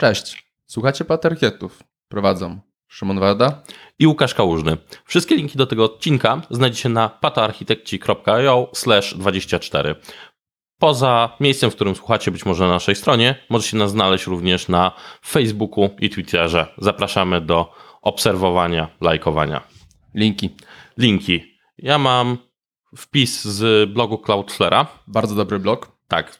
Cześć, słuchacie Paterkietów. Prowadzą Szymon Warda i Łukasz Kałużny. Wszystkie linki do tego odcinka znajdziecie na patoarchitekci.io 24. Poza miejscem, w którym słuchacie być może na naszej stronie, możecie nas znaleźć również na Facebooku i Twitterze. Zapraszamy do obserwowania, lajkowania. Linki. Linki. Ja mam wpis z blogu Cloudflare'a. Bardzo dobry blog. Tak,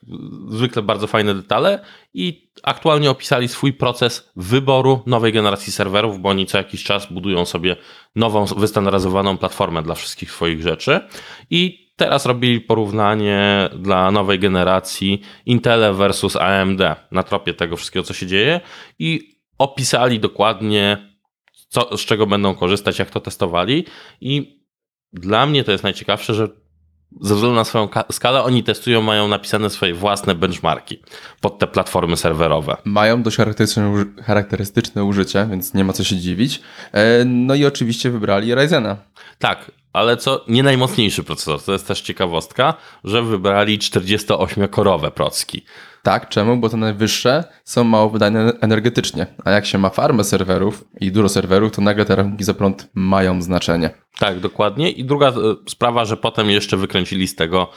zwykle bardzo fajne detale i aktualnie opisali swój proces wyboru nowej generacji serwerów, bo oni co jakiś czas budują sobie nową, wystandaryzowaną platformę dla wszystkich swoich rzeczy. I teraz robili porównanie dla nowej generacji Intel versus AMD na tropie tego wszystkiego, co się dzieje i opisali dokładnie, co, z czego będą korzystać, jak to testowali. I dla mnie to jest najciekawsze, że ze względu na swoją skalę, oni testują, mają napisane swoje własne benchmarki pod te platformy serwerowe. Mają dość charakterystyczne, charakterystyczne użycie, więc nie ma co się dziwić. E, no i oczywiście wybrali Ryzena. Tak, ale co nie najmocniejszy procesor, to jest też ciekawostka, że wybrali 48-korowe procki. Tak, czemu? Bo te najwyższe są mało wydajne energetycznie. A jak się ma farmę serwerów i dużo serwerów, to nagle te rachunki za prąd mają znaczenie. Tak, dokładnie. I druga e, sprawa, że potem jeszcze wykręcili z tego,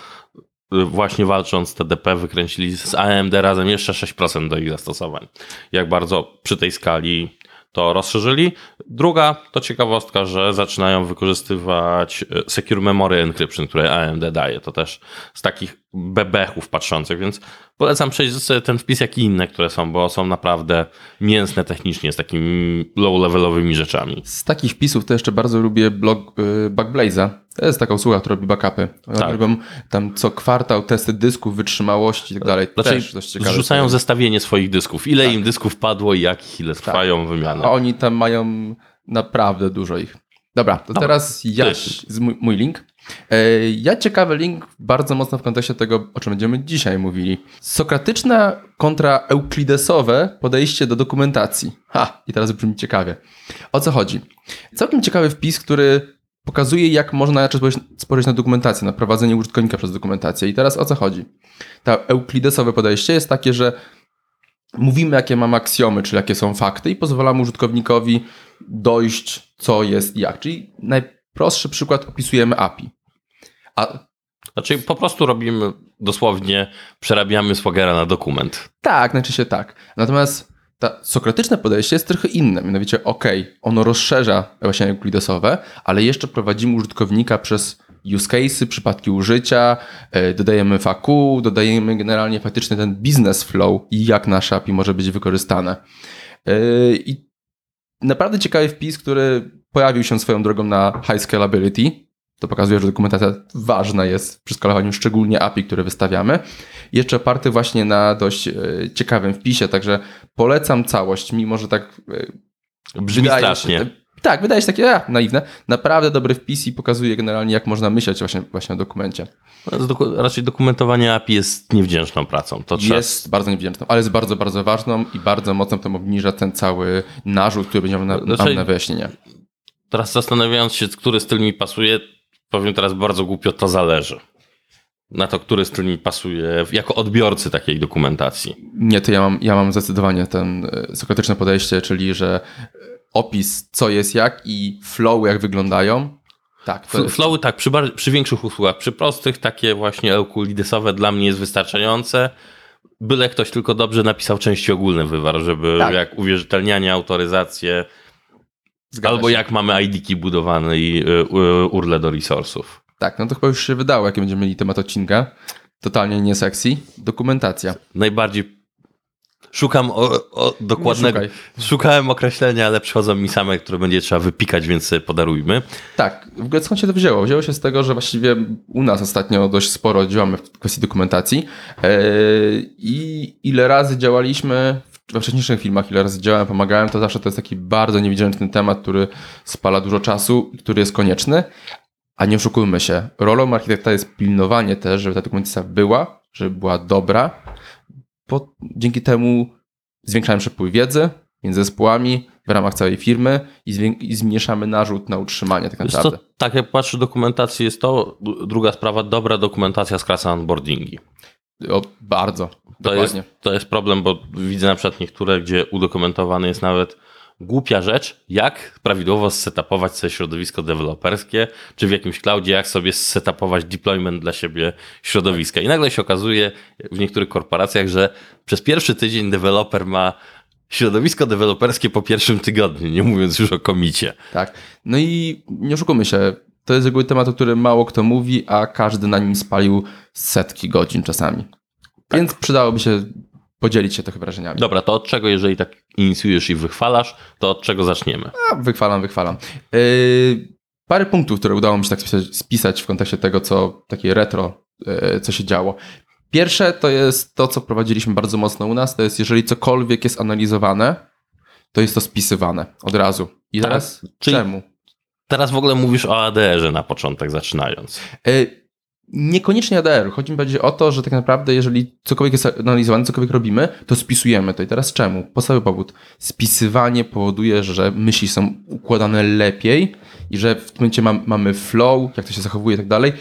e, właśnie walcząc z TDP, wykręcili z AMD razem jeszcze 6% do ich zastosowań. Jak bardzo przy tej skali to rozszerzyli. Druga to ciekawostka, że zaczynają wykorzystywać e, Secure Memory Encryption, które AMD daje. To też z takich bebechów patrzących, więc polecam przejść sobie ten wpis, jak i inne, które są, bo są naprawdę mięsne technicznie, z takimi low-levelowymi rzeczami. Z takich wpisów to jeszcze bardzo lubię blog y, Backblaze'a. To jest taka usługa, która robi backupy. tak. robią tam co kwartał testy dysków, wytrzymałości i tak dalej. Znaczy, Też dość ciekawe. Zrzucają zestawienie swoich dysków. Ile tak. im dysków padło i jakich, ile tak. trwają tak. wymiany. A oni tam mają naprawdę dużo ich. Dobra, to Dobra. teraz ja, mój, mój link. E, ja ciekawy link bardzo mocno w kontekście tego, o czym będziemy dzisiaj mówili. Sokratyczne kontra euklidesowe podejście do dokumentacji. Ha, i teraz brzmi ciekawie. O co chodzi? Całkiem ciekawy wpis, który pokazuje, jak można inaczej spojrzeć na dokumentację, na prowadzenie użytkownika przez dokumentację. I teraz o co chodzi? Ta euklidesowe podejście jest takie, że mówimy, jakie mamy aksjomy, czyli jakie są fakty i pozwalamy użytkownikowi dojść, co jest jak. Czyli najprostszy przykład opisujemy API. A znaczy po prostu robimy dosłownie, przerabiamy Swagera na dokument. Tak, najczęściej tak. Natomiast ta sokratyczne podejście jest trochę inne. Mianowicie, ok, ono rozszerza właśnie euklidesowe, ale jeszcze prowadzimy użytkownika przez use cases, przypadki użycia, e, dodajemy FAQ, dodajemy generalnie faktycznie ten business flow i jak nasze API może być wykorzystane. E, I naprawdę ciekawy wpis, który pojawił się swoją drogą na high scalability. To pokazuje, że dokumentacja ważna jest przy skalowaniu, szczególnie API, które wystawiamy. Jeszcze oparty właśnie na dość e, ciekawym wpisie, także polecam całość, mimo że tak Brzmi strasznie. Się, tak, wydaje się takie a, naiwne. Naprawdę dobry wpis i pokazuje generalnie, jak można myśleć właśnie, właśnie o dokumencie. Raczej dokumentowanie API jest niewdzięczną pracą. To jest trzeba... bardzo niewdzięczną, ale jest bardzo, bardzo ważną i bardzo mocno to obniża ten cały narzut, który będzie na, znaczy, na wyjaśnienie. Teraz zastanawiając się, który styl mi pasuje, powiem teraz bardzo głupio, to zależy na to, który styl mi pasuje jako odbiorcy takiej dokumentacji. Nie, to ja mam, ja mam zdecydowanie ten e, sokratyczne podejście, czyli że opis, co jest jak i flow, jak wyglądają. Tak, to jest... Flowy tak, przy, przy większych usługach, przy prostych takie właśnie eukulidesowe dla mnie jest wystarczające. Byle ktoś tylko dobrze napisał części ogólne wywar, żeby tak. jak uwierzytelnianie, autoryzację, Zgadza albo się. jak mamy ID-ki budowane i y, y, urle do resursów. Tak, no to chyba już się wydało, jakie będziemy mieli temat odcinka. Totalnie nie sexy. Dokumentacja. Najbardziej Szukam o, o dokładnego. Szukałem określenia, ale przychodzą mi same, które będzie trzeba wypikać, więc podarujmy. Tak, w ogóle skąd się to wzięło? Wzięło się z tego, że właściwie u nas ostatnio dość sporo działamy w kwestii dokumentacji yy, i ile razy działaliśmy we wcześniejszych filmach, ile razy działałem, pomagałem, to zawsze to jest taki bardzo niewdzięczny temat, który spala dużo czasu, który jest konieczny. A nie oszukujmy się, rolą architekta jest pilnowanie też, żeby ta dokumentacja była, żeby była dobra, bo dzięki temu zwiększamy przepływ wiedzy między zespołami w ramach całej firmy i, i zmniejszamy narzut na utrzymanie tak naprawdę. To, tak jak patrzę dokumentację jest to, druga sprawa, dobra dokumentacja skraca onboardingi. O, bardzo. To jest, to jest problem, bo widzę na przykład niektóre, gdzie udokumentowany jest nawet głupia rzecz, jak prawidłowo setupować sobie środowisko deweloperskie, czy w jakimś cloudzie, jak sobie setupować deployment dla siebie środowiska. I nagle się okazuje w niektórych korporacjach, że przez pierwszy tydzień deweloper ma środowisko deweloperskie po pierwszym tygodniu, nie mówiąc już o komicie. Tak. No i nie oszukujmy się, to jest jakby temat, o którym mało kto mówi, a każdy na nim spalił setki godzin czasami. Tak. Więc przydałoby się podzielić się trochę wrażeniami. Dobra, to od czego, jeżeli tak inicjujesz i wychwalasz, to od czego zaczniemy? A, wychwalam, wychwalam. Yy, parę punktów, które udało mi się tak spisać w kontekście tego, co takie retro, yy, co się działo. Pierwsze to jest to, co prowadziliśmy bardzo mocno u nas, to jest jeżeli cokolwiek jest analizowane, to jest to spisywane od razu. I teraz czemu? Teraz w ogóle mówisz o ADR-ze na początek zaczynając. Yy, Niekoniecznie ADR. Chodzi mi bardziej o to, że tak naprawdę, jeżeli cokolwiek jest analizowane, cokolwiek robimy, to spisujemy to. I teraz czemu? Podstawowy powód. Spisywanie powoduje, że myśli są układane lepiej i że w tym momencie mam, mamy flow, jak to się zachowuje i tak dalej.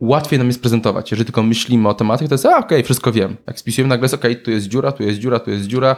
Łatwiej nam jest prezentować. Jeżeli tylko myślimy o tematyce, to jest, a okej, okay, wszystko wiem. Jak spisujemy, nagle jest, okej, okay, tu jest dziura, tu jest dziura, tu jest dziura.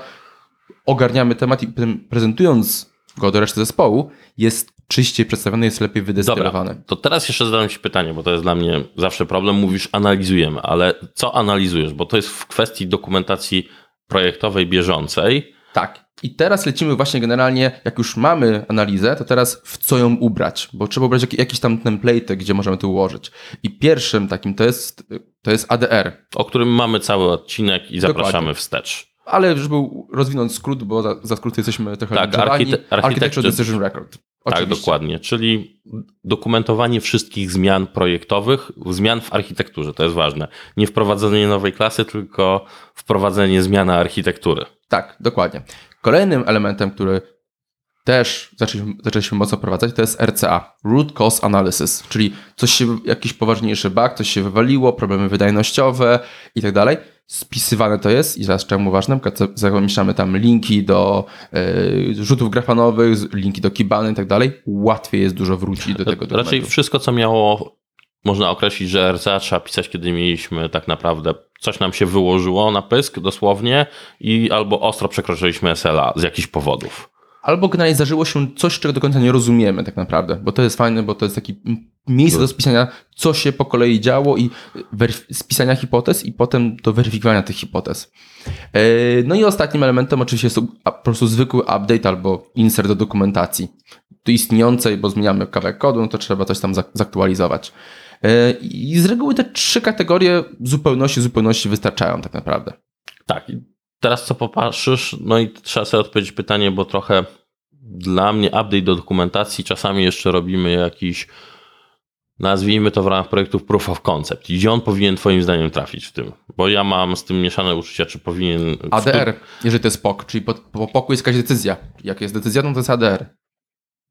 Ogarniamy temat i prezentując go do reszty zespołu, jest czyściej przedstawiony, jest lepiej wydestylowany. Dobra, to teraz jeszcze zadam Ci pytanie, bo to jest dla mnie zawsze problem. Mówisz, analizujemy, ale co analizujesz? Bo to jest w kwestii dokumentacji projektowej bieżącej. Tak. I teraz lecimy właśnie generalnie, jak już mamy analizę, to teraz w co ją ubrać, bo trzeba ubrać jakiś tam template, gdzie możemy to ułożyć. I pierwszym takim to jest, to jest ADR. O którym mamy cały odcinek i zapraszamy Dokładnie. wstecz. Ale żeby rozwinąć skrót, bo za, za skrót jesteśmy trochę tak, archite Architecture Decision Record. Tak, Oczywiście. Tak, dokładnie. Czyli dokumentowanie wszystkich zmian projektowych, zmian w architekturze, to jest ważne. Nie wprowadzenie nowej klasy, tylko wprowadzenie zmiany architektury. Tak, dokładnie. Kolejnym elementem, który też zaczęliśmy, zaczęliśmy mocno wprowadzać, to jest RCA, Root Cause Analysis, czyli coś się, jakiś poważniejszy bug, coś się wywaliło, problemy wydajnościowe i tak dalej. Spisywane to jest i teraz czemu ważne, zamieszczamy tam linki do y, rzutów grafanowych, linki do Kibany i tak dalej, łatwiej jest dużo wrócić do tego dokumentu. Raczej wszystko, co miało, można określić, że RCA trzeba pisać, kiedy mieliśmy tak naprawdę coś nam się wyłożyło na pysk dosłownie i albo ostro przekroczyliśmy SLA z jakichś powodów albo generalnie zdarzyło się coś, czego do końca nie rozumiemy tak naprawdę, bo to jest fajne, bo to jest taki miejsce do spisania, co się po kolei działo i spisania hipotez i potem do weryfikowania tych hipotez. E, no i ostatnim elementem oczywiście jest po prostu zwykły update albo insert do dokumentacji. Tu istniejącej, bo zmieniamy kawałek kodu, no to trzeba coś tam zaktualizować. E, I z reguły te trzy kategorie zupełności, zupełności wystarczają tak naprawdę. Tak, teraz co popatrzysz, no i trzeba sobie odpowiedzieć pytanie, bo trochę dla mnie update do dokumentacji czasami jeszcze robimy jakiś nazwijmy to w ramach projektów proof of concept. I gdzie on powinien twoim zdaniem trafić w tym? Bo ja mam z tym mieszane uczucia, czy powinien... ADR, jeżeli to jest POK, czyli po, po POK jest jakaś decyzja. Jak jest decyzja, no to jest ADR.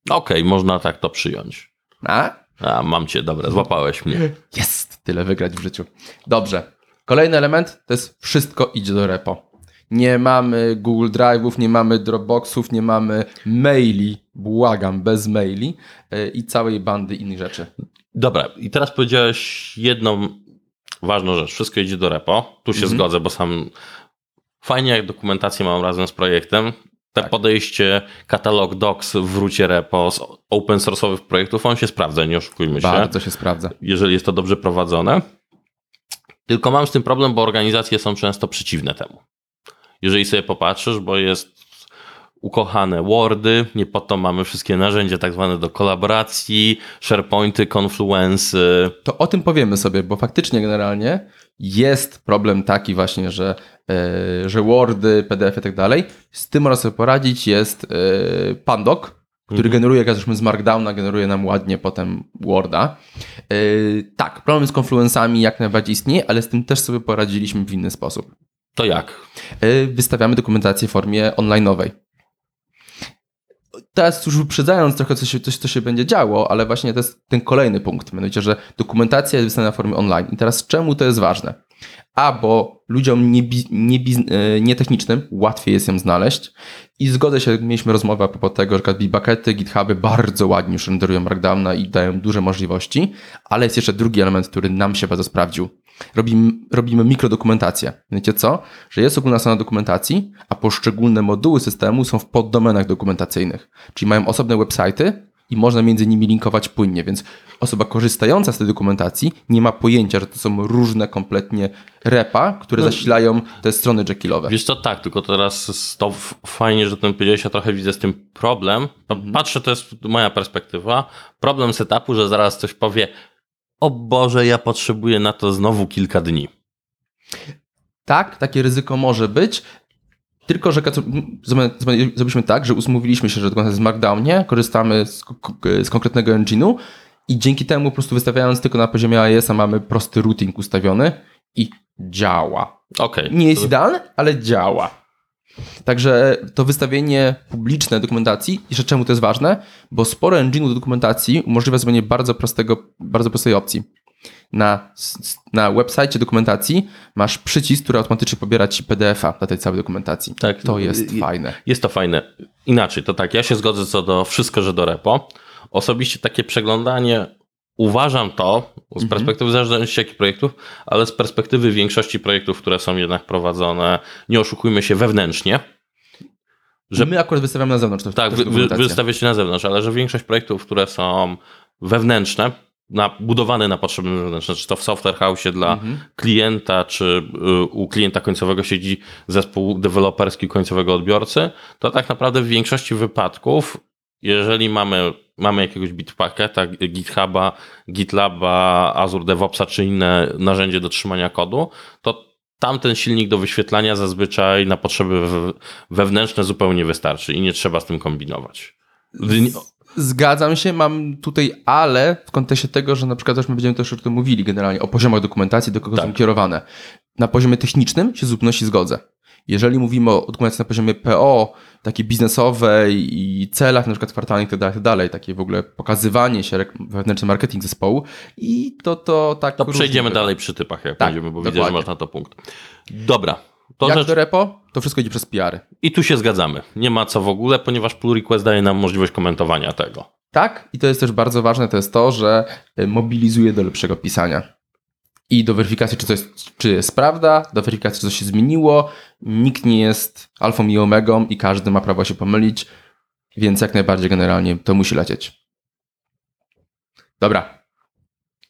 Okej, okay, można tak to przyjąć. A? A, mam cię, dobra, złapałeś mnie. Jest, tyle wygrać w życiu. Dobrze. Kolejny element to jest wszystko idzie do repo. Nie mamy Google Drive'ów, nie mamy Dropboxów, nie mamy maili, błagam, bez maili e, i całej bandy innych rzeczy. Dobra, i teraz powiedziałeś jedną ważną rzecz. Wszystko idzie do repo. Tu się mhm. zgodzę, bo sam fajnie jak dokumentację mam razem z projektem. Te tak. podejście katalog docs w wrócie repo z open source'owych projektów, on się sprawdza, nie oszukujmy się. Bardzo się sprawdza. Jeżeli jest to dobrze prowadzone. Tylko mam z tym problem, bo organizacje są często przeciwne temu jeżeli sobie popatrzysz, bo jest ukochane Wordy, nie po to mamy wszystkie narzędzia tak zwane do kolaboracji, SharePointy, Confluence. To o tym powiemy sobie, bo faktycznie generalnie jest problem taki właśnie, że, yy, że Wordy, PDF i tak dalej. Z tym można sobie poradzić jest yy, Pandoc, który mhm. generuje, jak z Markdowna, generuje nam ładnie potem Worda. Yy, tak, problem z Confluence'ami jak najbardziej istnieje, ale z tym też sobie poradziliśmy w inny sposób. To jak? E, wystawiamy dokumentację w formie online'owej. Teraz już wyprzedzając trochę, co się, coś, co się będzie działo, ale właśnie to jest ten kolejny punkt, mianowicie, że dokumentacja jest wystawiona w formie online. I teraz czemu to jest ważne? A, bo ludziom nietechnicznym nie, nie łatwiej jest ją znaleźć. I zgodzę się, mieliśmy rozmowę a propos tego, że Bitbuckety, GitHuby bardzo ładnie już renderują Markdowna i dają duże możliwości, ale jest jeszcze drugi element, który nam się bardzo sprawdził. Robimy, robimy mikrodokumentację. Wiecie co? Że jest ogólna strona dokumentacji, a poszczególne moduły systemu są w poddomenach dokumentacyjnych. Czyli mają osobne websajty i można między nimi linkować płynnie, więc osoba korzystająca z tej dokumentacji nie ma pojęcia, że to są różne kompletnie repa, które zasilają te strony Jekylowe. Wiesz co, tak, tylko teraz to fajnie, że ten powiedziałeś, ja trochę widzę z tym problem. Patrzę, to jest moja perspektywa. Problem setupu, że zaraz ktoś powie, o Boże, ja potrzebuję na to znowu kilka dni. Tak, takie ryzyko może być. Tylko, że zrobiliśmy tak, że umówiliśmy się, że jest w Markdownie, korzystamy z, z konkretnego engine'u i dzięki temu po prostu wystawiając tylko na poziomie AES-a mamy prosty routing ustawiony i działa. Okej. Nie jest idealny, ale działa. Także to wystawienie publiczne dokumentacji, jeszcze czemu to jest ważne? Bo sporo engine'ów do dokumentacji umożliwia zrobienie bardzo, prostego, bardzo prostej opcji. Na, na website dokumentacji masz przycisk, który automatycznie pobiera ci PDF-a dla tej całej dokumentacji. Tak. To jest fajne. Jest to fajne. Inaczej, to tak, ja się zgodzę co do wszystko, że do repo. Osobiście takie przeglądanie, uważam to z perspektywy, w zależności jakich projektów, ale z perspektywy większości projektów, które są jednak prowadzone, nie oszukujmy się, wewnętrznie. Że my akurat wystawiamy na zewnątrz. To, Tak, wy, wy, dokumentację. wystawia się na zewnątrz, ale że większość projektów, które są wewnętrzne, na, budowane na potrzeby wewnętrzne, czy to w software house dla Mhm. klienta, czy y, u klienta końcowego siedzi zespół deweloperski końcowego odbiorcy, to tak naprawdę w większości wypadków, jeżeli mamy, mamy jakiegoś bitpacketa, GitHuba, GitLaba, Azure DevOpsa, czy inne narzędzie do trzymania kodu, to tamten silnik do wyświetlania zazwyczaj na potrzeby we- wewnętrzne zupełnie wystarczy i nie trzeba z tym kombinować. Zgadzam się, mam tutaj ale w kontekście tego, że na przykład też my będziemy też o tym mówili generalnie, o poziomach dokumentacji, do kogo Tak. są kierowane. Na poziomie technicznym się zupełności zgodzę. Jeżeli mówimy o dokumentacji na poziomie PO, takiej biznesowej i celach na przykład kwartalnych itd., itd., takie w ogóle pokazywanie się, wewnętrzny marketing zespołu i to, to tak To przejdziemy dalej przy typach, jak Tak, będziemy, bo widzę, że dokładnie. masz na to punkt. Dobra. To Jak rzecz... do repo, to wszystko idzie przez PR-y. I tu się zgadzamy. Nie ma co w ogóle, ponieważ pull request daje nam możliwość komentowania tego. Tak, i to jest też bardzo ważne, to jest to, że y, mobilizuje do lepszego pisania. I do weryfikacji, czy, coś, czy jest prawda, do weryfikacji, czy coś się zmieniło. Nikt nie jest alfą i omegą i każdy ma prawo się pomylić, więc jak najbardziej generalnie to musi lecieć. Dobra.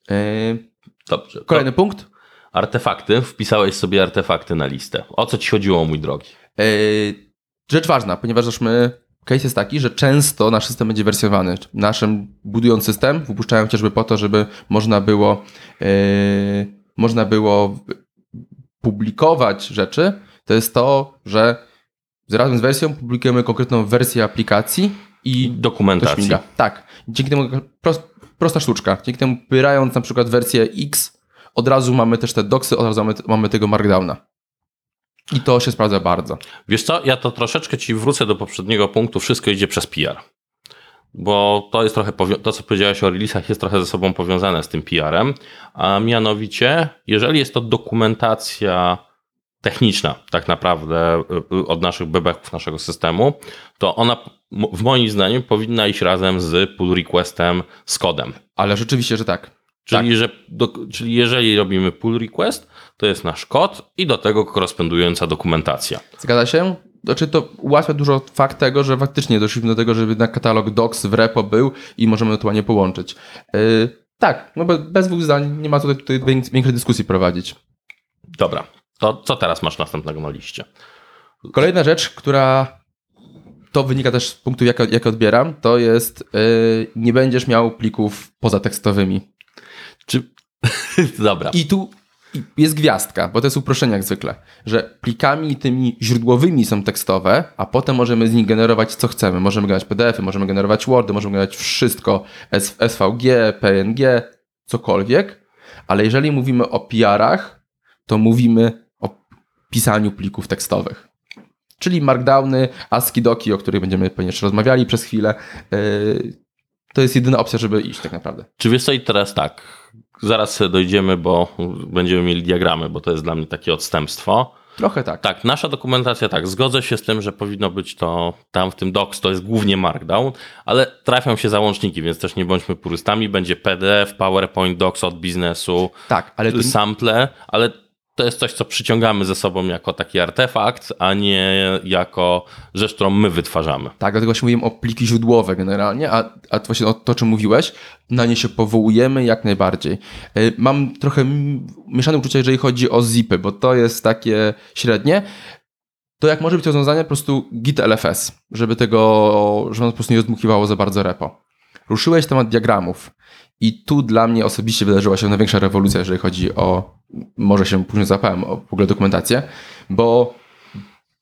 Yy, Dobrze. kolejny To punkt. artefakty. Wpisałeś sobie artefakty na listę. O co ci chodziło, mój drogi? Yy, rzecz ważna, ponieważ już my, case jest taki, że często nasz system będzie wersjowany. Naszym budując system, wypuszczają chociażby po to, żeby można było, yy, można było publikować rzeczy. To jest to, że razem z wersją publikujemy konkretną wersję aplikacji i Dokumentacji. Tak. Dzięki temu prost, prosta sztuczka. Dzięki temu pobierając na przykład wersję X, od razu mamy też te doksy, od razu mamy, mamy tego markdowna. I to się sprawdza bardzo. Wiesz co, ja to troszeczkę ci wrócę do poprzedniego punktu. Wszystko idzie przez PR. Bo to jest trochę, to co powiedziałeś o releasach jest trochę ze sobą powiązane z tym PR-em, a mianowicie, jeżeli jest to dokumentacja techniczna tak naprawdę y, y, od naszych bebeków naszego systemu, to ona w moim zdaniem powinna iść razem z pull requestem z kodem. Ale rzeczywiście, że tak. Czyli, że do, czyli jeżeli robimy pull request, to jest nasz kod i do tego korespondująca dokumentacja. Zgadza się? Znaczy to ułatwia dużo fakt tego, że faktycznie doszliśmy do tego, żeby jednak katalog docs w repo był i możemy ewentualnie połączyć. Yy, tak, no be- bez dwóch zdań nie ma tutaj, tutaj wię- większej dyskusji prowadzić. Dobra, to co teraz masz następnego na liście? Kolejna rzecz, która to wynika też z punktu, jak, jak odbieram, to jest yy, nie będziesz miał plików pozatekstowymi. Czy... Dobra, I tu jest gwiazdka, bo to jest uproszczenie jak zwykle, że plikami tymi źródłowymi są tekstowe, a potem możemy z nich generować co chcemy. Możemy generować PDF-y, możemy generować Wordy, możemy generować wszystko, SVG, PNG, cokolwiek, ale jeżeli mówimy o PR-ach, to mówimy o pisaniu plików tekstowych. Czyli markdowny, ASCII doki, o których będziemy pewnie jeszcze rozmawiali przez chwilę. Yy, To jest jedyna opcja, żeby iść tak naprawdę. czy wiesz co i teraz tak, zaraz dojdziemy, bo będziemy mieli diagramy, bo to jest dla mnie takie odstępstwo. Trochę tak. Tak, nasza dokumentacja, tak, zgodzę się z tym, że powinno być to tam w tym docs, to jest głównie Markdown, ale trafią się załączniki, więc też nie bądźmy purystami. Będzie PDF, PowerPoint, docs od biznesu, Tak, ale sample, ale to jest coś, co przyciągamy ze sobą jako taki artefakt, a nie jako rzecz, którą my wytwarzamy. tak, dlatego właśnie mówiłem o pliki źródłowe generalnie, a, a właśnie o to, o czym mówiłeś, na nie się powołujemy jak najbardziej. Y, Mam trochę mieszane uczucia, jeżeli chodzi o zipy, bo to jest takie średnie. To jak może być rozwiązanie po prostu git LFS, żeby tego, żeby po prostu nie rozdmuchiwało za bardzo repo. Ruszyłeś temat diagramów i tu dla mnie osobiście wydarzyła się największa rewolucja, jeżeli chodzi o, może się później zapałem, o w ogóle dokumentację, bo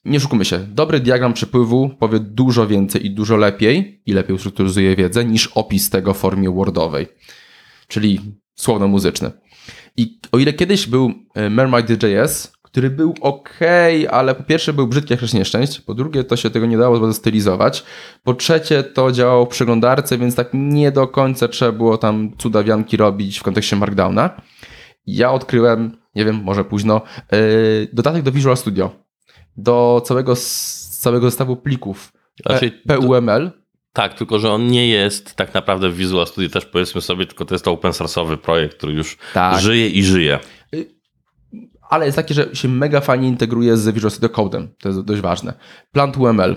nie szukamy się, dobry diagram przepływu powie dużo więcej i dużo lepiej i lepiej ustrukturyzuje wiedzę niż opis tego w formie wordowej, czyli słowno-muzyczny. I o ile kiedyś był e, Mermaid.js, który był ok, ale po pierwsze był brzydki jak nieszczęść, po drugie to się tego nie dało bardzo stylizować, po trzecie to działało w przeglądarce, więc tak nie do końca trzeba było tam cudawianki robić w kontekście Markdowna. Ja odkryłem, nie wiem, może późno, yy, dodatek do Visual Studio, do całego, całego zestawu plików Raczej P- PUML, Tak, tylko że on nie jest tak naprawdę w Visual Studio też powiedzmy sobie, tylko to jest to open source'owy projekt, który już Tak. żyje i żyje. ale jest takie, że się mega fajnie integruje z Visual Studio Code'em. To jest dość ważne. Plant UML.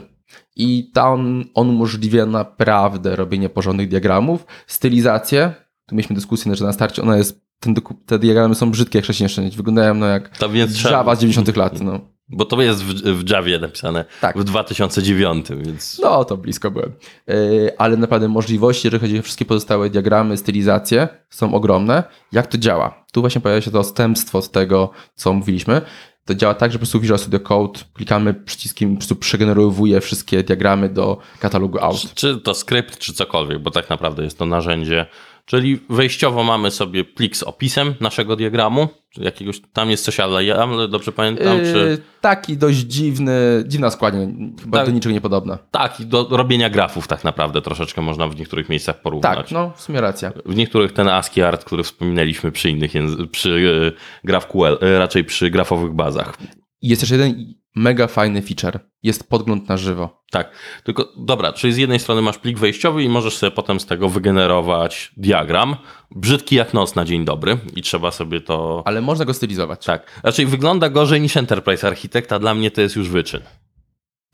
I tam on umożliwia naprawdę robienie porządnych diagramów, stylizację. Tu mieliśmy dyskusję, że na starcie ona jest, ten, te diagramy są brzydkie jak wcześniej, wyglądają no jak To więc trzeba, Java z 90 lat. No. bo to jest w, w Javie napisane Tak. w 2009, więc No, to blisko byłem. Yy, ale naprawdę możliwości, jeżeli chodzi o wszystkie pozostałe diagramy, stylizacje, są ogromne. Jak to działa? Tu właśnie pojawia się to odstępstwo od tego, co mówiliśmy. To działa tak, że po prostu Visual Studio Code klikamy przyciskiem i po prostu przegenerowuje wszystkie diagramy do katalogu out. czy to skrypt, czy cokolwiek, bo tak naprawdę jest to narzędzie. Czyli wejściowo mamy sobie plik z opisem naszego diagramu, czy jakiegoś, tam jest coś ale, dobrze pamiętam, czy Yy, taki dość dziwny, dziwna składnia, chyba Tak. do niczego niepodobna. tak, i do robienia grafów tak naprawdę troszeczkę można w niektórych miejscach porównać. Tak, no w sumie racja. W niektórych ten ASCII art, który wspominaliśmy przy innych, przy e, GraphQL, e, raczej przy grafowych bazach. Jest jeszcze jeden mega fajny feature. Jest podgląd na żywo. Tak, tylko dobra, czyli z jednej strony masz plik wejściowy i możesz sobie potem z tego wygenerować diagram, brzydki jak noc na dzień dobry i trzeba sobie to... Ale można go stylizować. Tak, raczej wygląda gorzej niż Enterprise Architect, a dla mnie to jest już wyczyn.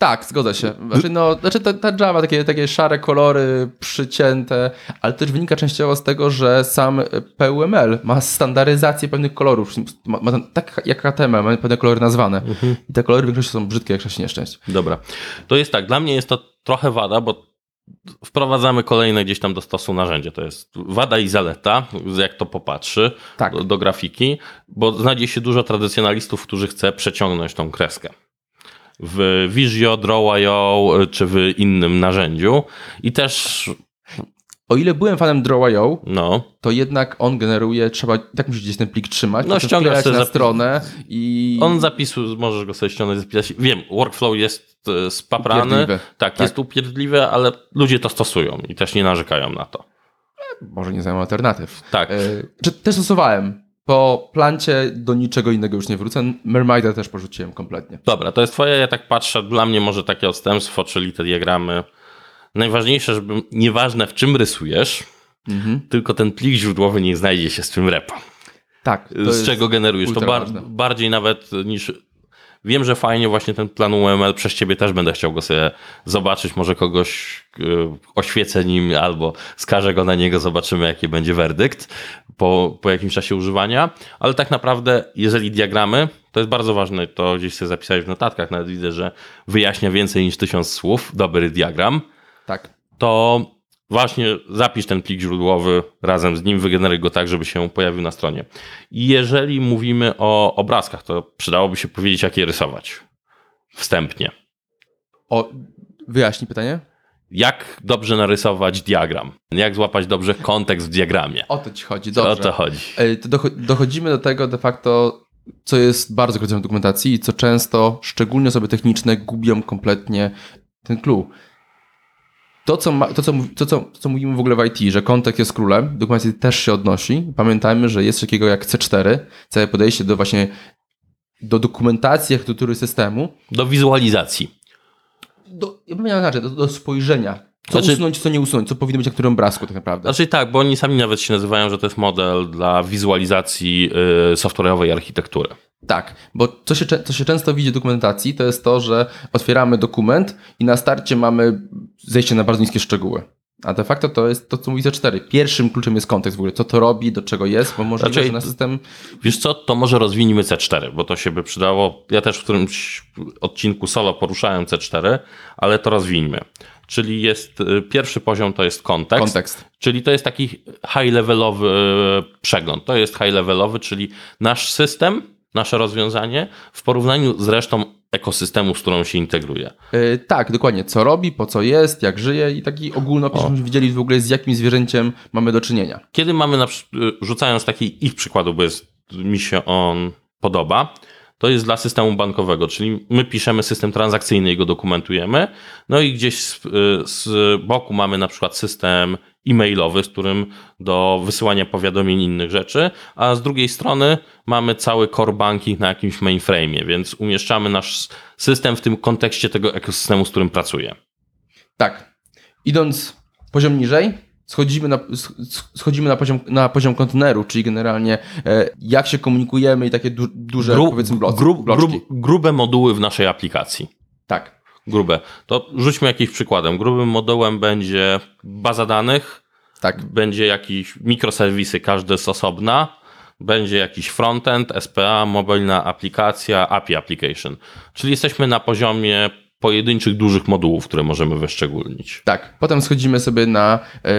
Tak, zgodzę się. Znaczy, no, znaczy ta, ta Java, takie, takie szare kolory, przycięte, ale też wynika częściowo z tego, że sam PUML ma standaryzację pewnych kolorów. Ma, ma tak jak HTML, ma pewne kolory nazwane. I te kolory w większości są brzydkie jak sześć nieszczęść. Dobra, to jest tak, dla mnie jest to trochę wada, bo wprowadzamy kolejne gdzieś tam do stosu narzędzie. To jest wada i zaleta, jak to popatrzy Tak. do, do grafiki, bo znajdzie się dużo tradycjonalistów, którzy chce przeciągnąć tą kreskę. W Visio, Draw.io czy w innym narzędziu i też, O ile byłem fanem Draw.io, no, to jednak on generuje, trzeba, tak musisz gdzieś ten plik trzymać, No, ściągasz sobie na stronę i... on zapisu, możesz go sobie ściągnąć, zapisać. Wiem, workflow jest e, spaprany, Upierdliwy. tak, Tak. jest upierdliwy, ale ludzie to stosują i też nie narzekają na to. Może nie znają alternatyw. Tak. E, czy też stosowałem. Po plancie do niczego innego już nie wrócę. Mermaida też porzuciłem kompletnie. Dobra, to jest twoje, ja tak patrzę, dla mnie może takie odstępstwo, czyli te diagramy. Najważniejsze, żeby nieważne w czym rysujesz, Mhm. tylko ten plik źródłowy nie znajdzie się z tym repo. Tak. Z czego generujesz. To bar- ważne. bardziej nawet niż. Wiem, że fajnie właśnie ten plan UML przez ciebie też będę chciał go sobie zobaczyć. Może kogoś y, oświecę nim albo skażę go na niego, zobaczymy jaki będzie werdykt po, po jakimś czasie używania. Ale tak naprawdę, jeżeli diagramy, to jest bardzo ważne, to gdzieś sobie zapisałeś w notatkach, nawet widzę, że wyjaśnia więcej niż tysiąc słów, dobry diagram Tak. to właśnie zapisz ten plik źródłowy razem z nim, wygeneruj go tak, żeby się pojawił na stronie. I jeżeli mówimy o obrazkach, to przydałoby się powiedzieć, jak je rysować wstępnie. O, wyjaśnij pytanie. Jak dobrze narysować diagram? Jak złapać dobrze kontekst w diagramie? O to ci chodzi, O dobrze. to chodzi. E, to dochodzimy do tego de facto, co jest bardzo kluczowym w dokumentacji i co często, szczególnie osoby techniczne, gubią kompletnie ten clue. To co, ma, to, co, to, co, to, co mówimy w ogóle w IT, że kontekst jest królem, dokumentacji też się odnosi. Pamiętajmy, że jest takiego jak C4, całe podejście do właśnie do dokumentacji architektury systemu, Do wizualizacji. do, ja bym inaczej, do, do spojrzenia. Co Znaczy- usunąć, co nie usunąć, co powinno być na którym obrazku tak naprawdę. Znaczy tak, bo oni sami nawet się nazywają, że to jest model dla wizualizacji y, software'owej architektury. Tak, bo co się, co się często widzi w dokumentacji, to jest to, że otwieramy dokument i na starcie mamy zejście na bardzo niskie szczegóły. A de facto to jest to, co mówi C4. Pierwszym kluczem jest kontekst w ogóle, co to robi, do czego jest, bo możliwe, Raczej- że na system... Wiesz co, to może rozwinijmy C4, bo to się by przydało. Ja też w którymś odcinku solo poruszałem C4, ale to rozwiniemy. Czyli jest y, pierwszy poziom to jest kontekst, Kontekst. czyli to jest taki high-levelowy y, przegląd. To jest high-levelowy, czyli nasz system, nasze rozwiązanie w porównaniu z resztą ekosystemu, z którą się integruje. Yy, tak, dokładnie. Co robi, po co jest, jak żyje i taki ogólny opis, żebyśmy wiedzieli w ogóle z jakim zwierzęciem mamy do czynienia. Kiedy mamy, na, y, rzucając taki ich przykładu, bo jest, mi się on podoba, to jest dla systemu bankowego, czyli my piszemy system transakcyjny i go dokumentujemy, no i gdzieś z, y, z boku mamy na przykład system e-mailowy, z którym do wysyłania powiadomień i innych rzeczy, a z drugiej strony mamy cały core banking na jakimś mainframe'ie, więc umieszczamy nasz system w tym kontekście tego ekosystemu, z którym pracuje. Tak. Idąc poziom niżej, schodzimy na, sch- schodzimy na, poziom, na poziom konteneru, czyli generalnie e, jak się komunikujemy i takie du, duże, Gru- powiedzmy, bloki, grub- bloczki. grub- grube moduły w naszej aplikacji. Tak. Grube. To rzućmy jakimś przykładem. Grubym modułem będzie baza danych, Tak. będzie jakiś mikroserwisy, każdy z osobna, będzie jakiś frontend, SPA, mobilna aplikacja, API application. Czyli jesteśmy na poziomie pojedynczych dużych modułów, które możemy wyszczególnić. Tak. Potem schodzimy sobie na e,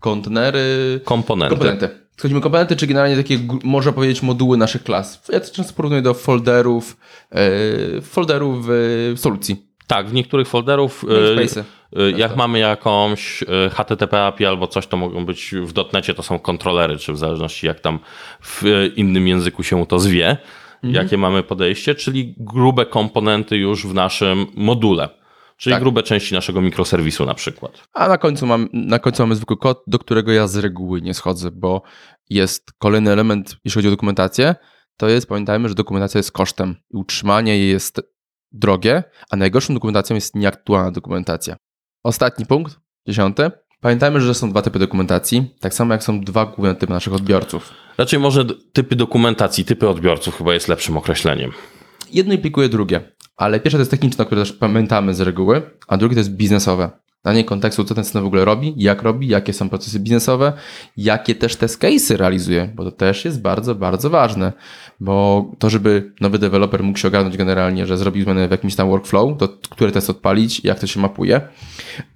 kontenery, Komponenty. komponenty. Schodzimy komponenty, czy generalnie takie, można powiedzieć, moduły naszych klas. Ja to często porównuję do folderów, e, folderów w solucji. Tak, w niektórych folderów, y, Namespace'y. y, jak mamy jakąś HTTP API albo coś, to mogą być w dotnecie to są kontrolery, czy w zależności jak tam w innym języku się to zwie, jakie mamy podejście, czyli grube komponenty już w naszym module. Czyli Tak. grube części naszego mikroserwisu na przykład. A na końcu, mam, na końcu mamy zwykły kod, do którego ja z reguły nie schodzę, bo jest kolejny element, jeśli chodzi o dokumentację, to jest, pamiętajmy, że dokumentacja jest kosztem i utrzymanie jej jest drogie, a najgorszą dokumentacją jest nieaktualna dokumentacja. Ostatni punkt, dziesiąty. Pamiętajmy, że są dwa typy dokumentacji, tak samo jak są dwa główne typy naszych odbiorców. Raczej może typy dokumentacji, typy odbiorców chyba jest lepszym określeniem. Jedno implikuje drugie, ale pierwsze to jest techniczne, które też pamiętamy z reguły, a drugie to jest biznesowe. Danie kontekstu, co ten system w ogóle robi, jak robi, jakie są procesy biznesowe, jakie też te case'y realizuje, bo to też jest bardzo, bardzo ważne, bo to, żeby nowy deweloper mógł się ogarnąć generalnie, że zrobił zmianę w jakimś tam workflow, to który test odpalić, jak to się mapuje.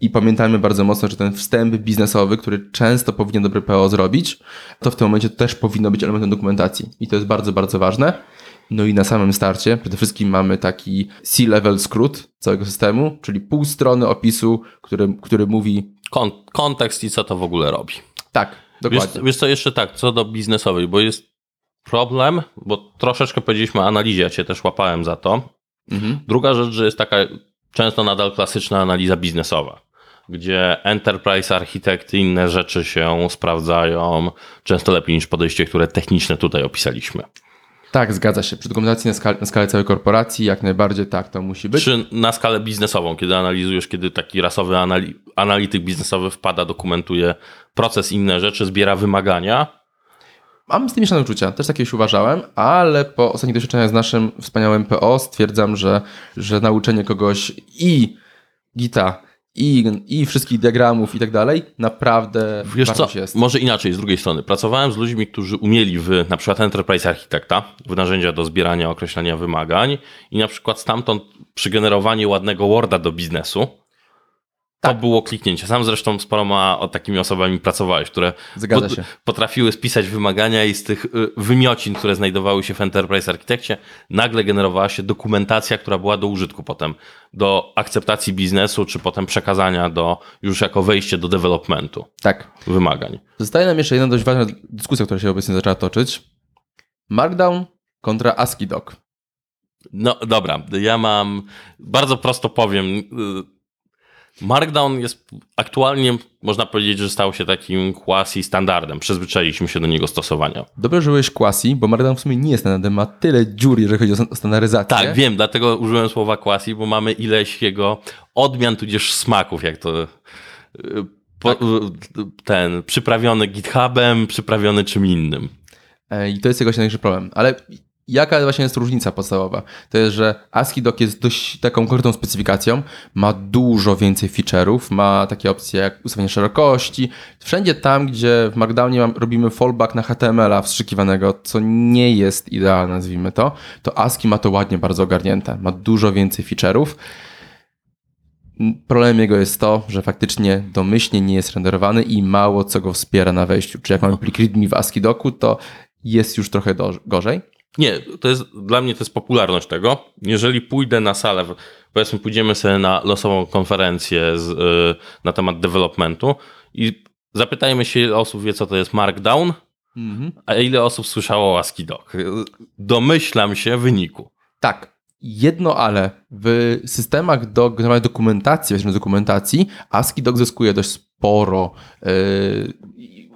I pamiętajmy bardzo mocno, że ten wstęp biznesowy, który często powinien dobry PO zrobić, to w tym momencie też powinno być elementem dokumentacji. I to jest bardzo, bardzo ważne. No i na samym starcie przede wszystkim mamy taki C-level skrót całego systemu, czyli pół strony opisu, który, który mówi Kon- kontekst i co to w ogóle robi. tak, Wiesz, dokładnie. wiesz co, jeszcze tak, co do biznesowej, bo jest problem, bo troszeczkę powiedzieliśmy o analizie, ja cię też łapałem za to. Mhm. Druga rzecz, że jest taka często nadal klasyczna analiza biznesowa, gdzie enterprise architekty i inne rzeczy się sprawdzają często lepiej niż podejście, które techniczne tutaj opisaliśmy. Tak, zgadza się. Przy dokumentacji na, skali, na skalę całej korporacji jak najbardziej tak to musi być. Czy na skalę biznesową, kiedy analizujesz, kiedy taki rasowy anali- analityk biznesowy wpada, dokumentuje proces, inne rzeczy, zbiera wymagania, Mam z tym mieszane uczucia, też tak kiedyś uważałem, ale po ostatnich doświadczeniach z naszym wspaniałym PO stwierdzam, że, że nauczenie kogoś i Gita, i, i wszystkich diagramów i tak dalej, naprawdę Wiesz co, jest. może inaczej, z drugiej strony. Pracowałem z ludźmi, którzy umieli w na przykład Enterprise Architekta, w narzędzia do zbierania, określania wymagań i na przykład stamtąd przy generowaniu ładnego Worda do biznesu, to Tak. było kliknięcie. Sam zresztą z paroma takimi osobami pracowałeś, które potrafiły spisać wymagania i z tych y, wymiocin, które znajdowały się w Enterprise Architekcie, nagle generowała się dokumentacja, która była do użytku potem, do akceptacji biznesu, czy potem przekazania do, już jako wejście do developmentu Tak. wymagań. Zostaje nam jeszcze jedna dość ważna dyskusja, która się obecnie zaczęła toczyć. Markdown kontra ASCII doc. No dobra, ja mam, bardzo prosto powiem, y, Markdown jest aktualnie, można powiedzieć, że stał się takim quasi standardem. Przyzwyczailiśmy się do niego stosowania. Dobrze, że użyłeś quasi, bo Markdown w sumie nie jest standardem, ma tyle dziur, jeżeli chodzi o stan- standaryzację. Tak, wiem, dlatego użyłem słowa quasi, bo mamy ileś jego odmian, tudzież smaków, jak to y, po, y, ten przyprawiony GitHubem, przyprawiony czym innym. E, I to jest jego największy problem. Ale jaka właśnie jest różnica podstawowa? To jest, że ASCII Doc jest dość taką konkretną specyfikacją, ma dużo więcej feature'ów, ma takie opcje jak ustawienie szerokości. Wszędzie tam, gdzie w Markdownie robimy fallback na HTML-a wstrzykiwanego, co nie jest idealne, nazwijmy to, to ASCII ma to ładnie bardzo ogarnięte. Ma dużo więcej feature'ów. Problemem jego jest to, że faktycznie domyślnie nie jest renderowany i mało co go wspiera na wejściu. Czy jak mamy plik readme w ASCII doku, to jest już trochę do, gorzej. Nie, to jest, dla mnie to jest popularność tego. Jeżeli pójdę na salę, powiedzmy pójdziemy sobie na losową konferencję z, y, na temat developmentu i zapytajmy się, ile osób wie, co to jest Markdown, a ile osób słyszało o ASCII Doc. Domyślam się wyniku. Tak. Jedno ale w systemach do generowania dokumentacji, weźmy dokumentacji, ASCII doc zyskuje dość sporo yy,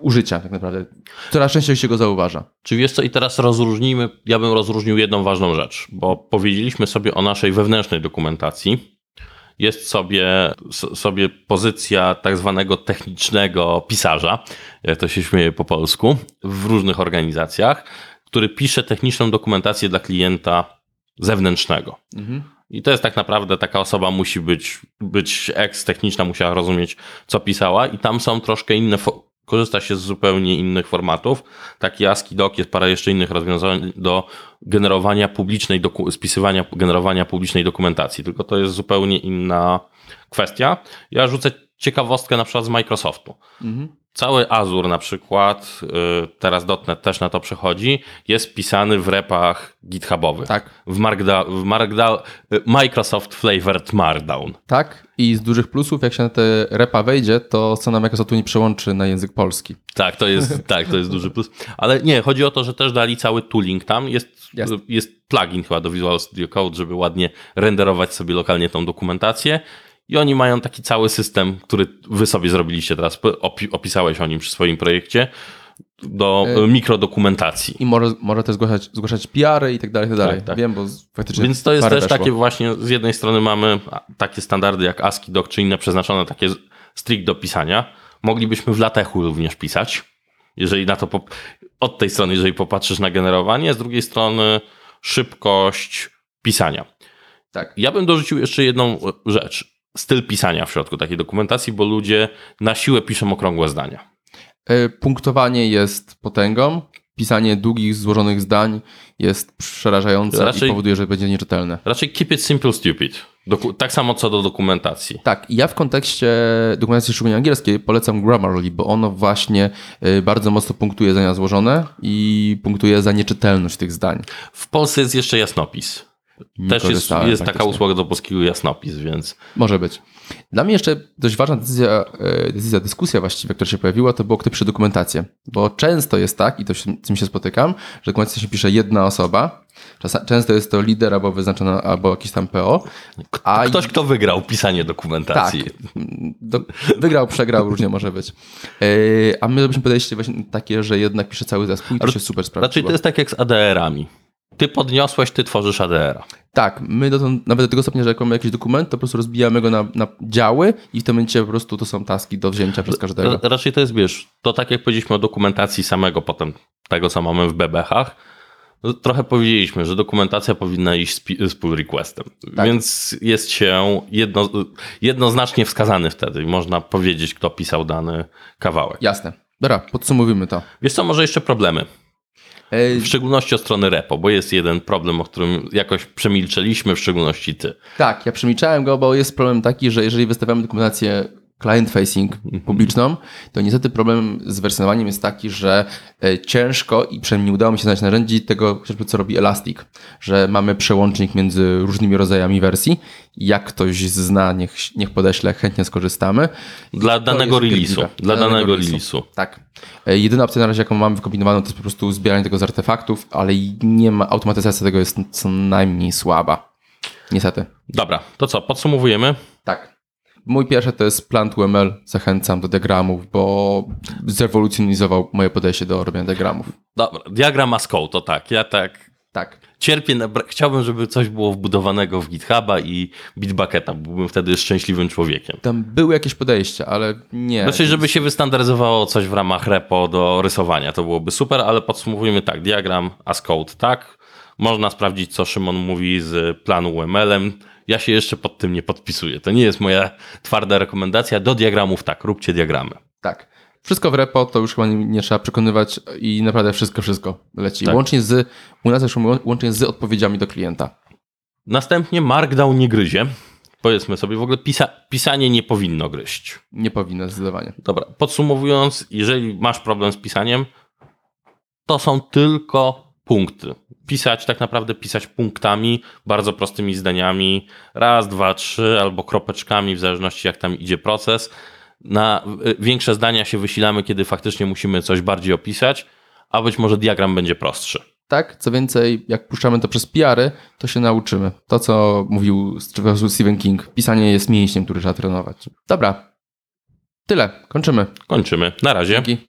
użycia tak naprawdę. Coraz częściej się go zauważa. Czy wiesz co, i teraz rozróżnijmy, ja bym rozróżnił jedną ważną rzecz, bo powiedzieliśmy sobie o naszej wewnętrznej dokumentacji. Jest sobie, sobie pozycja tak zwanego technicznego pisarza, jak to się śmieje po polsku, w różnych organizacjach, który pisze techniczną dokumentację dla klienta zewnętrznego. I to jest tak naprawdę taka osoba musi być, być ex-techniczna, musiała rozumieć, co pisała, i tam są troszkę inne, fo- korzysta się z zupełnie innych formatów. Taki ASCII Doc jest parę jeszcze innych rozwiązań do generowania publicznej, doku- spisywania, generowania publicznej dokumentacji, tylko to jest zupełnie inna kwestia. Ja rzucę ciekawostkę na przykład z Microsoftu. Cały Azure na przykład, y, teraz .NET też na to przechodzi, jest pisany w repach githubowych. Tak. W, Markdown, w Markdown, y, Microsoft Flavored Markdown. Tak. I z dużych plusów, jak się na te repa wejdzie, to strona Microsoftu nie przełączy na język polski. Tak, to jest, tak, to jest duży plus. Ale nie, chodzi o to, że też dali cały tooling tam. Jest, Jest. jest plugin chyba do Visual Studio Code, żeby ładnie renderować sobie lokalnie tą dokumentację. I oni mają taki cały system, który wy sobie zrobiliście teraz, opi- opisałeś o nim przy swoim projekcie, do y, mikrodokumentacji. I może, może też zgłaszać, zgłaszać PR-y i tak dalej, i tak dalej. Tak, tak. Wiem, bo faktycznie Więc to jest też weszło. takie właśnie, z jednej strony mamy takie standardy jak ASCII Doc czy inne przeznaczone takie strict do pisania. Moglibyśmy w latechu również pisać, jeżeli na to, od tej strony, jeżeli popatrzysz na generowanie, z drugiej strony szybkość pisania. Tak. Ja bym dorzucił jeszcze jedną rzecz. Styl pisania w środku takiej dokumentacji, bo ludzie na siłę piszą okrągłe zdania. E, Punktowanie jest potęgą. Pisanie długich, złożonych zdań jest przerażające Raczej- i powoduje, że będzie nieczytelne. Raczej keep it simple, stupid. Doku- tak samo co do dokumentacji. Tak, ja w kontekście dokumentacji szczególnie angielskiej polecam Grammarly, bo ono właśnie y, bardzo mocno punktuje zdania złożone i punktuje za nieczytelność tych zdań. W Polsce jest jeszcze jasnopis. Nie Też jest, jest taka usługa do polskiego jasnopis, więc Może być. Dla mnie jeszcze dość ważna decyzja, e, decyzja, dyskusja właściwie, która się pojawiła, to było kto pisze dokumentację. Bo często jest tak, i to się, z tym się spotykam, że dokumentację się pisze jedna osoba. Często jest to lider albo wyznaczona, albo jakiś tam PO. A ktoś, kto wygrał pisanie Tak. dokumentacji. Do, wygrał, przegrał, różnie może być. E, a my robiliśmy podejście właśnie takie, że jednak pisze cały zespół i to się super Znaczy sprawdziło. to jest tak jak z ADR-ami. Ty podniosłeś, ty tworzysz ADR-a. Tak, my dotąd, nawet do tego stopnia, że jak mamy jakiś dokument, to po prostu rozbijamy go na, na działy i w tym momencie po prostu to są taski do wzięcia przez każdego. Ra- Raczej to jest, wiesz, to tak jak powiedzieliśmy o dokumentacji samego potem, tego co mamy w bebechach, no, trochę powiedzieliśmy, że dokumentacja powinna iść z, pull requestem. Tak. Więc jest się jedno, jednoznacznie wskazany wtedy i można powiedzieć, kto pisał dany kawałek. Jasne. Dobra, podsumowimy to. Wiesz co, może jeszcze problemy. E, W szczególności od strony repo, bo jest jeden problem, o którym jakoś przemilczeliśmy, w szczególności ty. tak, ja przemilczałem go, bo jest problem taki, że jeżeli wystawiamy dokumentację client-facing publiczną, to niestety problem z wersjonowaniem jest taki, że e, ciężko i przynajmniej nie udało mi się znaleźć narzędzi tego, chociażby co robi Elastic, że mamy przełącznik między różnymi rodzajami wersji. Jak ktoś zna, niech, niech podeśle, chętnie skorzystamy. Dla danego release'u. Dla danego release'u. Tak. E, Jedyna opcja na razie, jaką mamy wykombinowaną, to jest po prostu zbieranie tego z artefaktów, ale nie ma, automatyzacja tego jest co najmniej słaba. Niestety. Dobra, to co, podsumowujemy. Tak. Mój pierwszy to jest Plant UML. Zachęcam do diagramów, bo zrewolucjonizował moje podejście do robienia diagramów. Dobra, diagram as code, to tak. Ja tak Tak. cierpię, na chciałbym, żeby coś było wbudowanego w GitHuba i Bitbucketa. Byłbym wtedy szczęśliwym człowiekiem. Tam były jakieś podejścia, ale nie. Znaczy, żeby się wystandaryzowało coś w ramach repo do rysowania, to byłoby super, ale podsumowujmy tak, diagram as code, tak. Można sprawdzić, co Szymon mówi z planu UML-em. Ja się jeszcze pod tym nie podpisuję. To nie jest moja twarda rekomendacja. Do diagramów tak, róbcie diagramy. Tak. Wszystko w repo to już chyba nie, nie trzeba przekonywać i naprawdę wszystko, wszystko leci. Tak. Łącznie z, u nas łącznie z odpowiedziami do klienta. Następnie Markdown nie gryzie. Powiedzmy sobie, w ogóle pisa pisanie nie powinno gryźć. Nie powinno zdecydowanie. Dobra, podsumowując, jeżeli masz problem z pisaniem, to są tylko punkty. Pisać, tak naprawdę pisać punktami, bardzo prostymi zdaniami, raz, dwa, trzy, albo kropeczkami, w zależności jak tam idzie proces. Na y, większe zdania się wysilamy, kiedy faktycznie musimy coś bardziej opisać, a być może diagram będzie prostszy. Tak, co więcej, jak puszczamy to przez PR-y, to się nauczymy. To, co mówił Stephen King, pisanie jest mięśniem, który trzeba trenować. Dobra, tyle, kończymy. Kończymy. Na razie. Dzięki.